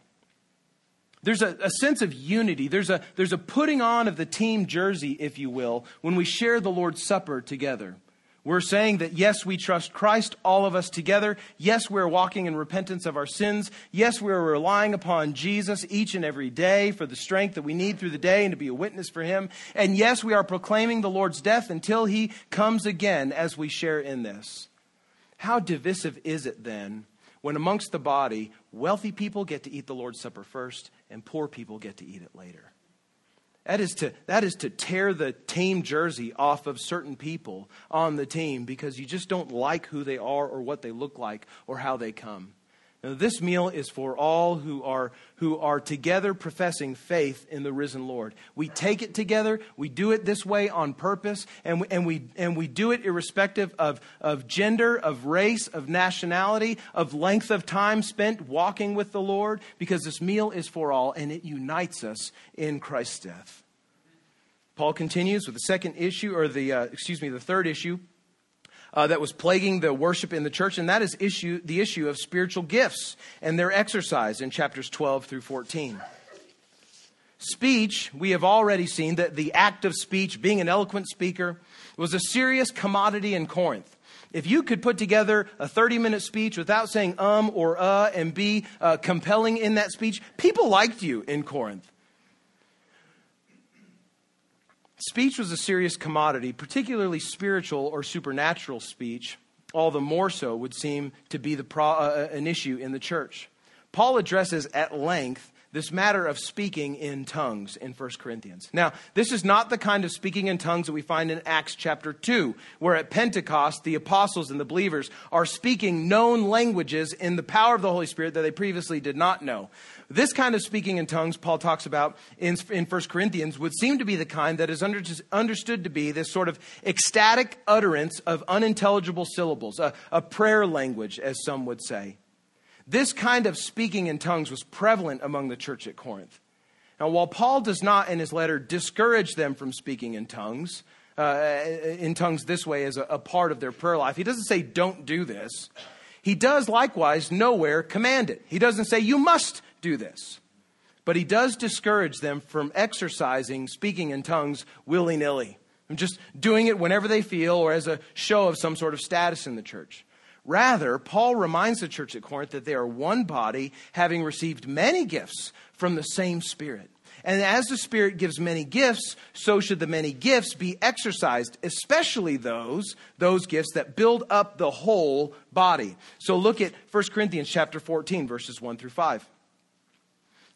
There's a, a, sense of unity. There's a, there's a putting on of the team jersey, if you will, when we share the Lord's Supper together. We're saying that yes, we trust Christ, all of us together. Yes, we're walking in repentance of our sins. Yes, we're relying upon Jesus each and every day for the strength that we need through the day and to be a witness for Him. And yes, we are proclaiming the Lord's death until He comes again as we share in this. How divisive is it then when amongst the body, wealthy people get to eat the Lord's Supper first and poor people get to eat it later? That is, to, that is to tear the team jersey off of certain people on the team because you just don't like who they are or what they look like or how they come. Now, this meal is for all who are, who are together professing faith in the risen Lord. We take it together, we do it this way on purpose, and we, and we, and we do it irrespective of, of gender, of race, of nationality, of length of time spent walking with the Lord, because this meal is for all and it unites us in Christ's death. Paul continues with the second issue, or the, uh, excuse me, the third issue uh, that was plaguing the worship in the church, and that is issue, the issue of spiritual gifts and their exercise in chapters 12 through 14. Speech, we have already seen that the act of speech, being an eloquent speaker, was a serious commodity in Corinth. If you could put together a 30 minute speech without saying um or uh and be uh, compelling in that speech, people liked you in Corinth. Speech was a serious commodity, particularly spiritual or supernatural speech, all the more so would seem to be the pro, uh, uh an issue in the church. Paul addresses at length this matter of speaking in tongues in 1 Corinthians. Now, this is not the kind of speaking in tongues that we find in Acts chapter 2, where at Pentecost the apostles and the believers are speaking known languages in the power of the Holy Spirit that they previously did not know. This kind of speaking in tongues, Paul talks about in, in 1 Corinthians, would seem to be the kind that is under, understood to be this sort of ecstatic utterance of unintelligible syllables, a, a prayer language, as some would say. This kind of speaking in tongues was prevalent among the church at Corinth. Now, while Paul does not in his letter discourage them from speaking in tongues, uh, in tongues this way as a, a part of their prayer life, he doesn't say don't do this. He does likewise nowhere command it. He doesn't say you must do this. But he does discourage them from exercising speaking in tongues willy nilly, just doing it whenever they feel or as a show of some sort of status in the church. Rather, Paul reminds the church at Corinth that they are one body, having received many gifts from the same Spirit. And as the Spirit gives many gifts, so should the many gifts be exercised, especially those, those gifts that build up the whole body. So look at 1 Corinthians chapter 14, verses 1 through 5.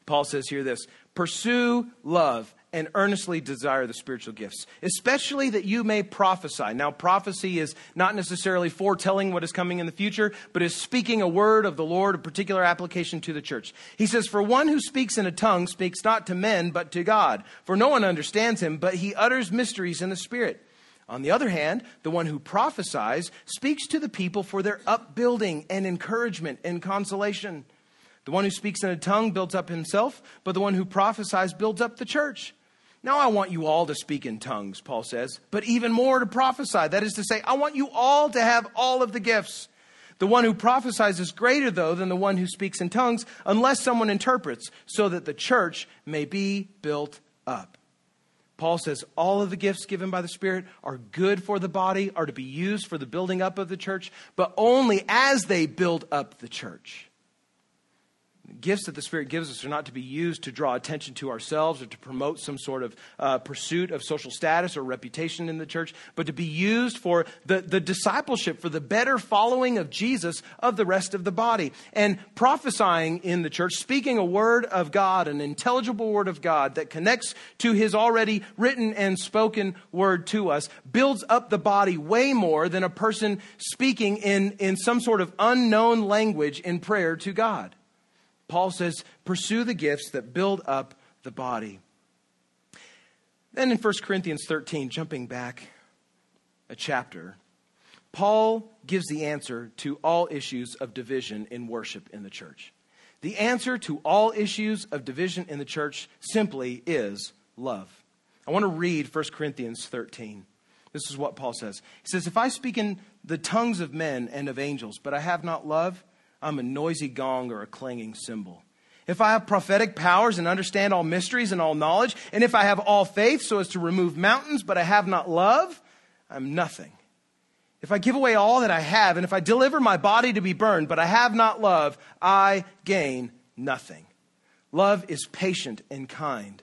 Paul says here this Pursue love and earnestly desire the spiritual gifts, especially that you may prophesy. Now, prophecy is not necessarily foretelling what is coming in the future, but is speaking a word of the Lord, a particular application to the church. He says, For one who speaks in a tongue speaks not to men, but to God. For no one understands him, but he utters mysteries in the Spirit. On the other hand, the one who prophesies speaks to the people for their upbuilding and encouragement and consolation. The one who speaks in a tongue builds up himself, but the one who prophesies builds up the church. Now I want you all to speak in tongues, Paul says, but even more to prophesy. That is to say, I want you all to have all of the gifts. The one who prophesies is greater, though, than the one who speaks in tongues, unless someone interprets, so that the church may be built up. Paul says all of the gifts given by the Spirit are good for the body, are to be used for the building up of the church, but only as they build up the church gifts that the Spirit gives us are not to be used to draw attention to ourselves or to promote some sort of uh, pursuit of social status or reputation in the church, but to be used for the, the discipleship, for the better following of Jesus of the rest of the body. And prophesying in the church, speaking a word of God, an intelligible word of God that connects to His already written and spoken word to us, builds up the body way more than a person speaking in, in some sort of unknown language in prayer to God. Paul says, pursue the gifts that build up the body. Then in 1 Corinthians 13, jumping back a chapter, Paul gives the answer to all issues of division in worship in the church. The answer to all issues of division in the church simply is love. I want to read 1 Corinthians 13. This is what Paul says. He says, If I speak in the tongues of men and of angels, but I have not love, I'm a noisy gong or a clanging cymbal. If I have prophetic powers and understand all mysteries and all knowledge, and if I have all faith so as to remove mountains, but I have not love, I'm nothing. If I give away all that I have, and if I deliver my body to be burned, but I have not love, I gain nothing. Love is patient and kind.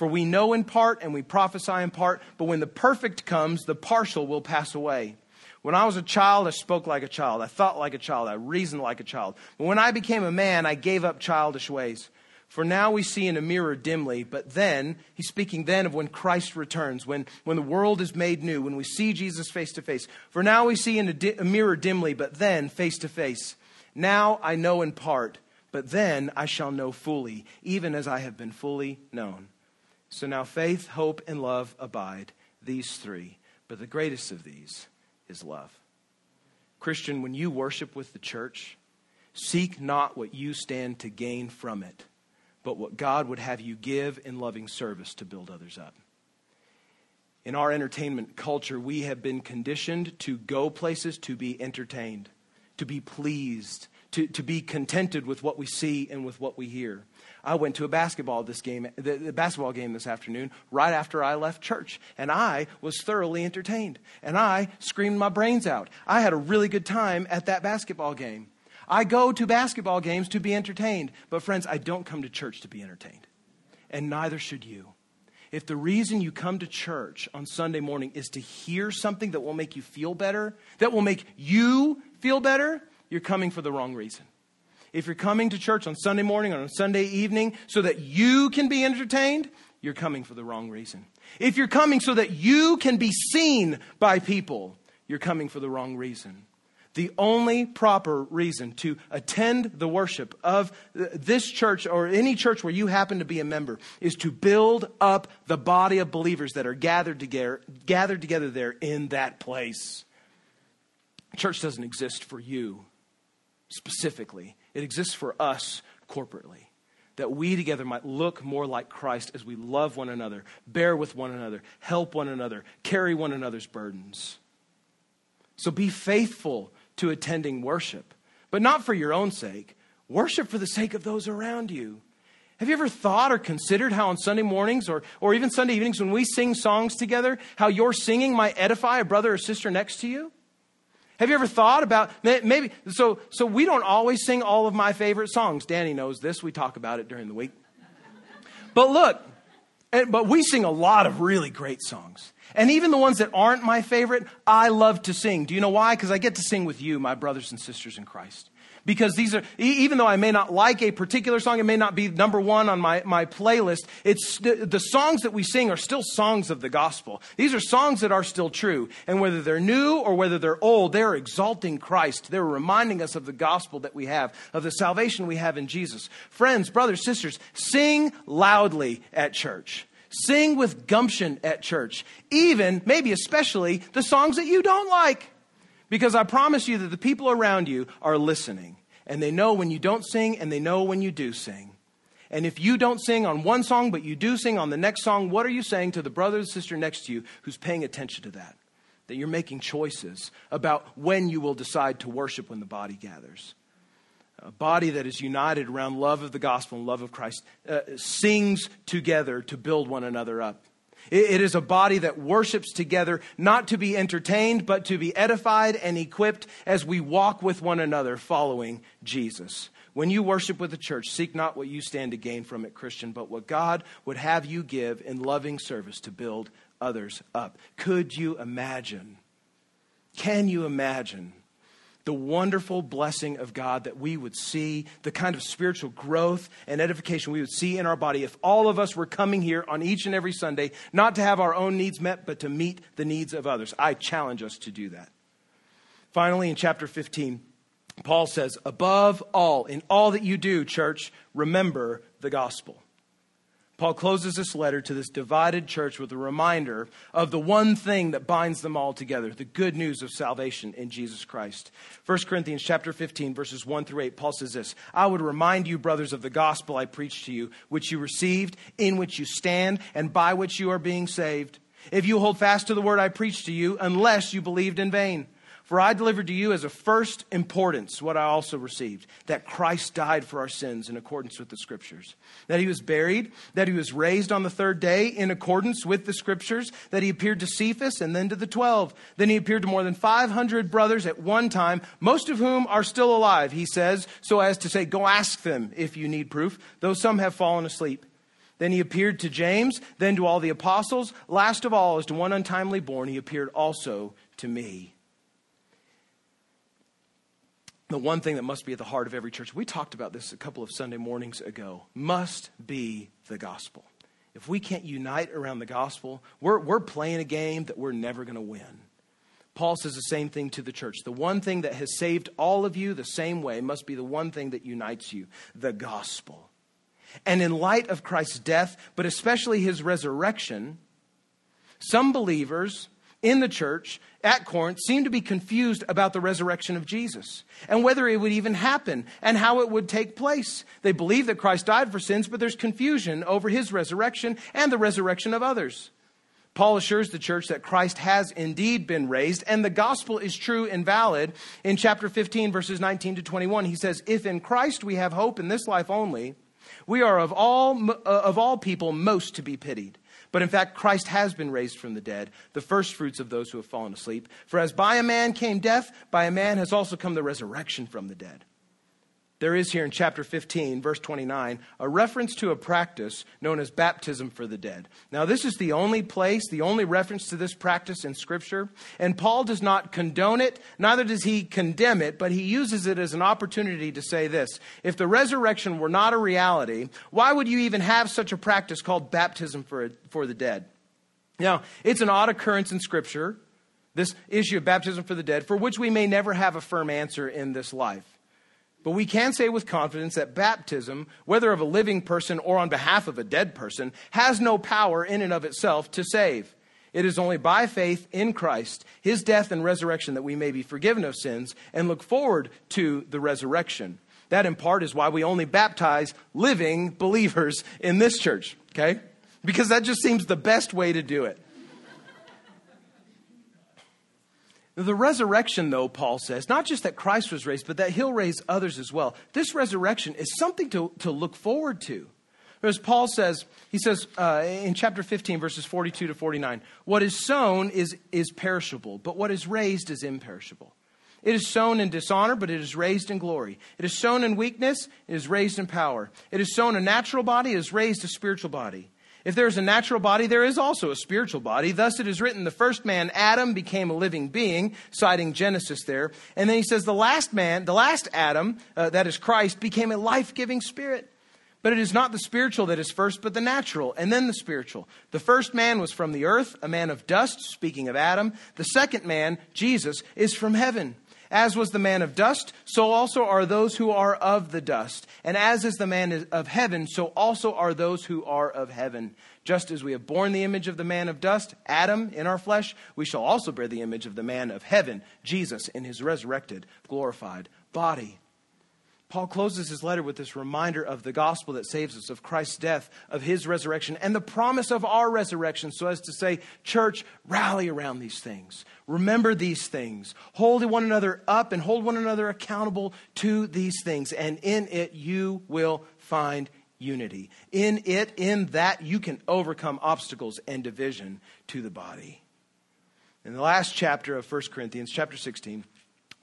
For we know in part and we prophesy in part, but when the perfect comes, the partial will pass away. When I was a child, I spoke like a child. I thought like a child. I reasoned like a child. But when I became a man, I gave up childish ways. For now we see in a mirror dimly, but then, he's speaking then of when Christ returns, when, when the world is made new, when we see Jesus face to face. For now we see in a, di- a mirror dimly, but then face to face. Now I know in part, but then I shall know fully, even as I have been fully known. So now faith, hope, and love abide, these three. But the greatest of these is love. Christian, when you worship with the church, seek not what you stand to gain from it, but what God would have you give in loving service to build others up. In our entertainment culture, we have been conditioned to go places to be entertained, to be pleased, to, to be contented with what we see and with what we hear. I went to a basketball this game, the, the, basketball game this afternoon right after I left church, and I was thoroughly entertained, and I screamed my brains out. I had a really good time at that basketball game. I go to basketball games to be entertained, but friends, I don't come to church to be entertained, and neither should you. If the reason you come to church on Sunday morning is to hear something that will make you feel better, that will make you feel better, you're coming for the wrong reason. If you're coming to church on Sunday morning or on Sunday evening so that you can be entertained, you're coming for the wrong reason. If you're coming so that you can be seen by people, you're coming for the wrong reason. The only proper reason to attend the worship of this church or any church where you happen to be a member is to build up the body of believers that are gathered together, gathered together there in that place. Church doesn't exist for you specifically, it exists for us corporately. That we together might look more like Christ as we love one another, bear with one another, help one another, carry one another's burdens. So be faithful to attending worship, but not for your own sake. Worship for the sake of those around you. Have you ever thought or considered how on Sunday mornings or, or even Sunday evenings when we sing songs together, how your singing might edify a brother or sister next to you? Have you ever thought about maybe so so we don't always sing all of my favorite songs. Danny knows this. We talk about it during the week. But look, but we sing a lot of really great songs. And even the ones that aren't my favorite, I love to sing. Do you know why? Because I get to sing with you, my brothers and sisters in Christ because these are, even though I may not like a particular song, it may not be number one on my, my playlist, it's, the songs that we sing are still songs of the gospel. These are songs that are still true. And whether they're new or whether they're old, they're exalting Christ. They're reminding us of the gospel that we have, of the salvation we have in Jesus. Friends, brothers, sisters, sing loudly at church. Sing with gumption at church. Even, maybe especially, the songs that you don't like. Because I promise you that the people around you are listening. And they know when you don't sing, and they know when you do sing. And if you don't sing on one song, but you do sing on the next song, what are you saying to the brother or sister next to you who's paying attention to that? That you're making choices about when you will decide to worship when the body gathers. A body that is united around love of the gospel and love of Christ uh, sings together to build one another up. It is a body that worships together, not to be entertained, but to be edified and equipped as we walk with one another following Jesus. When you worship with the church, seek not what you stand to gain from it, Christian, but what God would have you give in loving service to build others up. Could you imagine? Can you imagine the wonderful blessing of God that we would see, the kind of spiritual growth and edification we would see in our body if all of us were coming here on each and every Sunday, not to have our own needs met, but to meet the needs of others. I challenge us to do that. Finally, in chapter 15, Paul says, Above all, in all that you do, church, remember the gospel. Paul closes this letter to this divided church with a reminder of the one thing that binds them all together, the good news of salvation in Jesus Christ. 1 Corinthians chapter 15 verses 1 through 8 Paul says this, I would remind you brothers of the gospel I preached to you, which you received, in which you stand, and by which you are being saved. If you hold fast to the word I preached to you, unless you believed in vain. For I delivered to you as a first importance what I also received that Christ died for our sins in accordance with the Scriptures, that he was buried, that he was raised on the third day in accordance with the Scriptures, that he appeared to Cephas and then to the twelve. Then he appeared to more than 500 brothers at one time, most of whom are still alive, he says, so as to say, Go ask them if you need proof, though some have fallen asleep. Then he appeared to James, then to all the apostles. Last of all, as to one untimely born, he appeared also to me the one thing that must be at the heart of every church, we talked about this a couple of Sunday mornings ago, must be the gospel. If we can't unite around the gospel, we're, we're playing a game that we're never going to win. Paul says the same thing to the church. The one thing that has saved all of you the same way must be the one thing that unites you the gospel. And in light of Christ's death, but especially his resurrection, some believers in the church at Corinth seemed to be confused about the resurrection of Jesus and whether it would even happen and how it would take place. They believe that Christ died for sins, but there's confusion over his resurrection and the resurrection of others. Paul assures the church that Christ has indeed been raised and the gospel is true and valid. In chapter 15, verses 19 to 21, he says, If in Christ we have hope in this life only, we are of all, uh, of all people most to be pitied. But in fact, Christ has been raised from the dead, the first fruits of those who have fallen asleep. For as by a man came death, by a man has also come the resurrection from the dead there is here in chapter 15, verse 29, a reference to a practice known as baptism for the dead. Now, this is the only place, the only reference to this practice in Scripture. And Paul does not condone it, neither does he condemn it, but he uses it as an opportunity to say this If the resurrection were not a reality, why would you even have such a practice called baptism for, for the dead? Now, it's an odd occurrence in Scripture, this issue of baptism for the dead, for which we may never have a firm answer in this life. But we can say with confidence that baptism, whether of a living person or on behalf of a dead person, has no power in and of itself to save. It is only by faith in Christ, his death and resurrection, that we may be forgiven of sins and look forward to the resurrection. That, in part, is why we only baptize living believers in this church, okay? Because that just seems the best way to do it. The resurrection, though, Paul says, not just that Christ was raised, but that he'll raise others as well. This resurrection is something to, to look forward to. As Paul says, he says uh, in chapter 15, verses 42 to 49, what is sown is, is perishable, but what is raised is imperishable. It is sown in dishonor, but it is raised in glory. It is sown in weakness, it is raised in power. It is sown a natural body, it is raised a spiritual body. If there is a natural body, there is also a spiritual body. Thus it is written, the first man, Adam, became a living being, citing Genesis there. And then he says, the last man, the last Adam, uh, that is Christ, became a life giving spirit. But it is not the spiritual that is first, but the natural, and then the spiritual. The first man was from the earth, a man of dust, speaking of Adam. The second man, Jesus, is from heaven. As was the man of dust, so also are those who are of the dust. And as is the man of heaven, so also are those who are of heaven. Just as we have borne the image of the man of dust, Adam, in our flesh, we shall also bear the image of the man of heaven, Jesus, in his resurrected, glorified body. Paul closes his letter with this reminder of the gospel that saves us, of Christ's death, of his resurrection, and the promise of our resurrection, so as to say, Church, rally around these things. Remember these things. Hold one another up and hold one another accountable to these things. And in it, you will find unity. In it, in that, you can overcome obstacles and division to the body. In the last chapter of 1 Corinthians, chapter 16,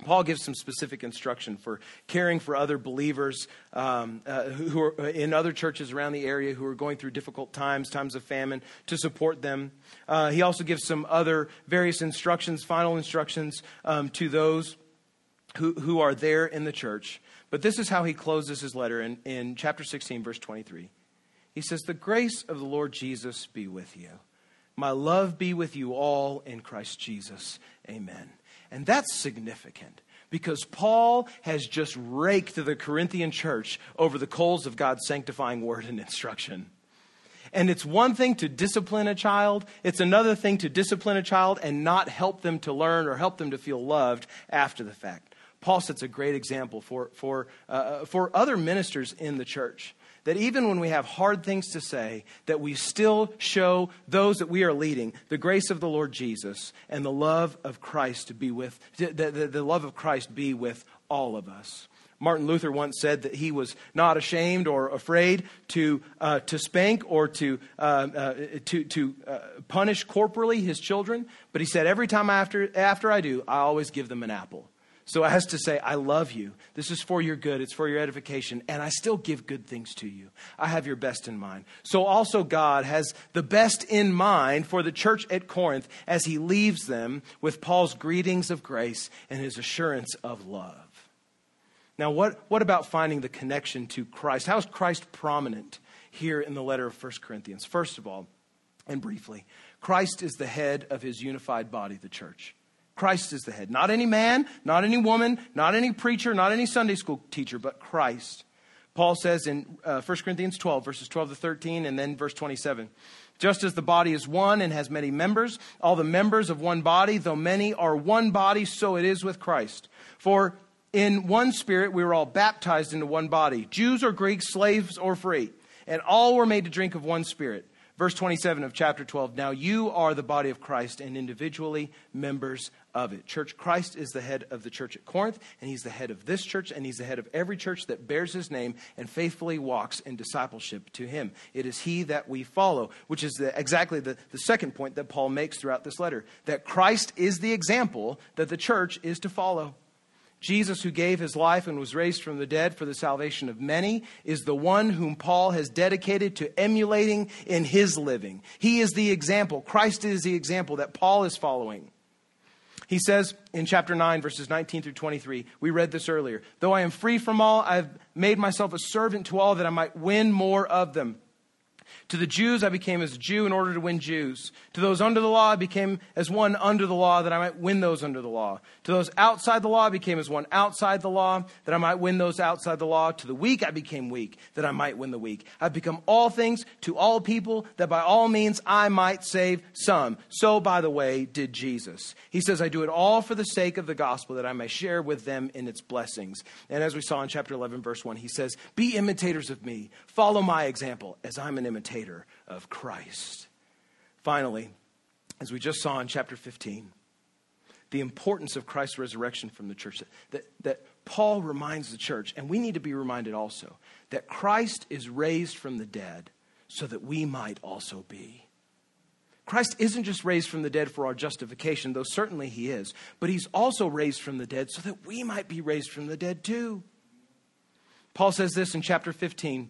Paul gives some specific instruction for caring for other believers um, uh, who are in other churches around the area who are going through difficult times, times of famine, to support them. Uh, he also gives some other various instructions, final instructions um, to those who, who are there in the church. But this is how he closes his letter in, in chapter 16, verse 23. He says, The grace of the Lord Jesus be with you. My love be with you all in Christ Jesus. Amen. And that's significant because Paul has just raked the Corinthian church over the coals of God's sanctifying word and instruction. And it's one thing to discipline a child, it's another thing to discipline a child and not help them to learn or help them to feel loved after the fact. Paul sets a great example for, for, uh, for other ministers in the church that even when we have hard things to say, that we still show those that we are leading the grace of the Lord Jesus and the love of Christ to be with, the, the, the love of Christ be with all of us. Martin Luther once said that he was not ashamed or afraid to, uh, to spank or to, uh, uh, to, to uh, punish corporally his children, but he said, Every time after, after I do, I always give them an apple. So as to say, I love you. This is for your good. It's for your edification. And I still give good things to you. I have your best in mind. So also God has the best in mind for the church at Corinth as he leaves them with Paul's greetings of grace and his assurance of love. Now, what, what about finding the connection to Christ? How is Christ prominent here in the letter of 1 Corinthians? First of all, and briefly, Christ is the head of his unified body, the church. Christ is the head. Not any man, not any woman, not any preacher, not any Sunday school teacher, but Christ. Paul says in uh, 1 Corinthians 12, verses 12 to 13, and then verse 27. Just as the body is one and has many members, all the members of one body, though many are one body, so it is with Christ. For in one spirit we were all baptized into one body, Jews or Greeks, slaves or free, and all were made to drink of one spirit. Verse 27 of chapter 12 Now you are the body of Christ and individually members of it. Church, Christ is the head of the church at Corinth, and he's the head of this church, and he's the head of every church that bears his name and faithfully walks in discipleship to him. It is he that we follow, which is the, exactly the, the second point that Paul makes throughout this letter that Christ is the example that the church is to follow. Jesus, who gave his life and was raised from the dead for the salvation of many, is the one whom Paul has dedicated to emulating in his living. He is the example. Christ is the example that Paul is following. He says in chapter 9, verses 19 through 23, we read this earlier. Though I am free from all, I have made myself a servant to all that I might win more of them. To the Jews, I became as a Jew in order to win Jews. To those under the law, I became as one under the law that I might win those under the law. To those outside the law, I became as one outside the law that I might win those outside the law. To the weak, I became weak that I might win the weak. I've become all things to all people that by all means I might save some. So, by the way, did Jesus. He says, I do it all for the sake of the gospel that I may share with them in its blessings. And as we saw in chapter 11, verse 1, he says, Be imitators of me. Follow my example as I'm an imitator imitator of Christ. Finally, as we just saw in chapter 15, the importance of Christ's resurrection from the church. That, that Paul reminds the church, and we need to be reminded also, that Christ is raised from the dead so that we might also be. Christ isn't just raised from the dead for our justification, though certainly he is, but he's also raised from the dead so that we might be raised from the dead too. Paul says this in chapter 15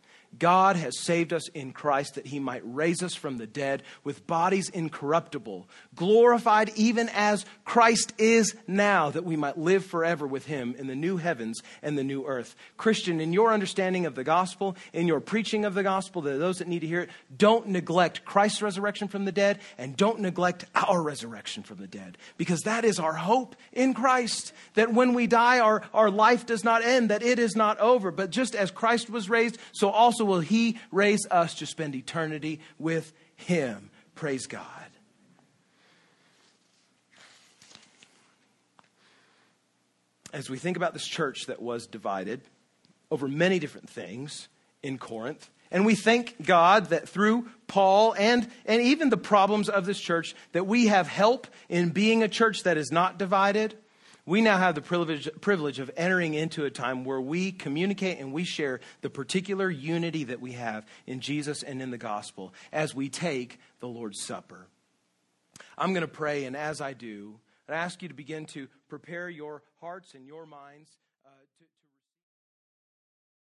God has saved us in Christ that he might raise us from the dead with bodies incorruptible, glorified even as Christ is now, that we might live forever with him in the new heavens and the new earth. Christian, in your understanding of the gospel, in your preaching of the gospel, to those that need to hear it, don't neglect Christ's resurrection from the dead and don't neglect our resurrection from the dead, because that is our hope in Christ, that when we die, our, our life does not end, that it is not over, but just as Christ was raised, so also also will He raise us to spend eternity with Him. Praise God. As we think about this church that was divided over many different things in Corinth, and we thank God that through Paul and, and even the problems of this church, that we have help in being a church that is not divided we now have the privilege, privilege of entering into a time where we communicate and we share the particular unity that we have in Jesus and in the gospel as we take the Lord's Supper. I'm going to pray, and as I do, I ask you to begin to prepare your hearts and your minds.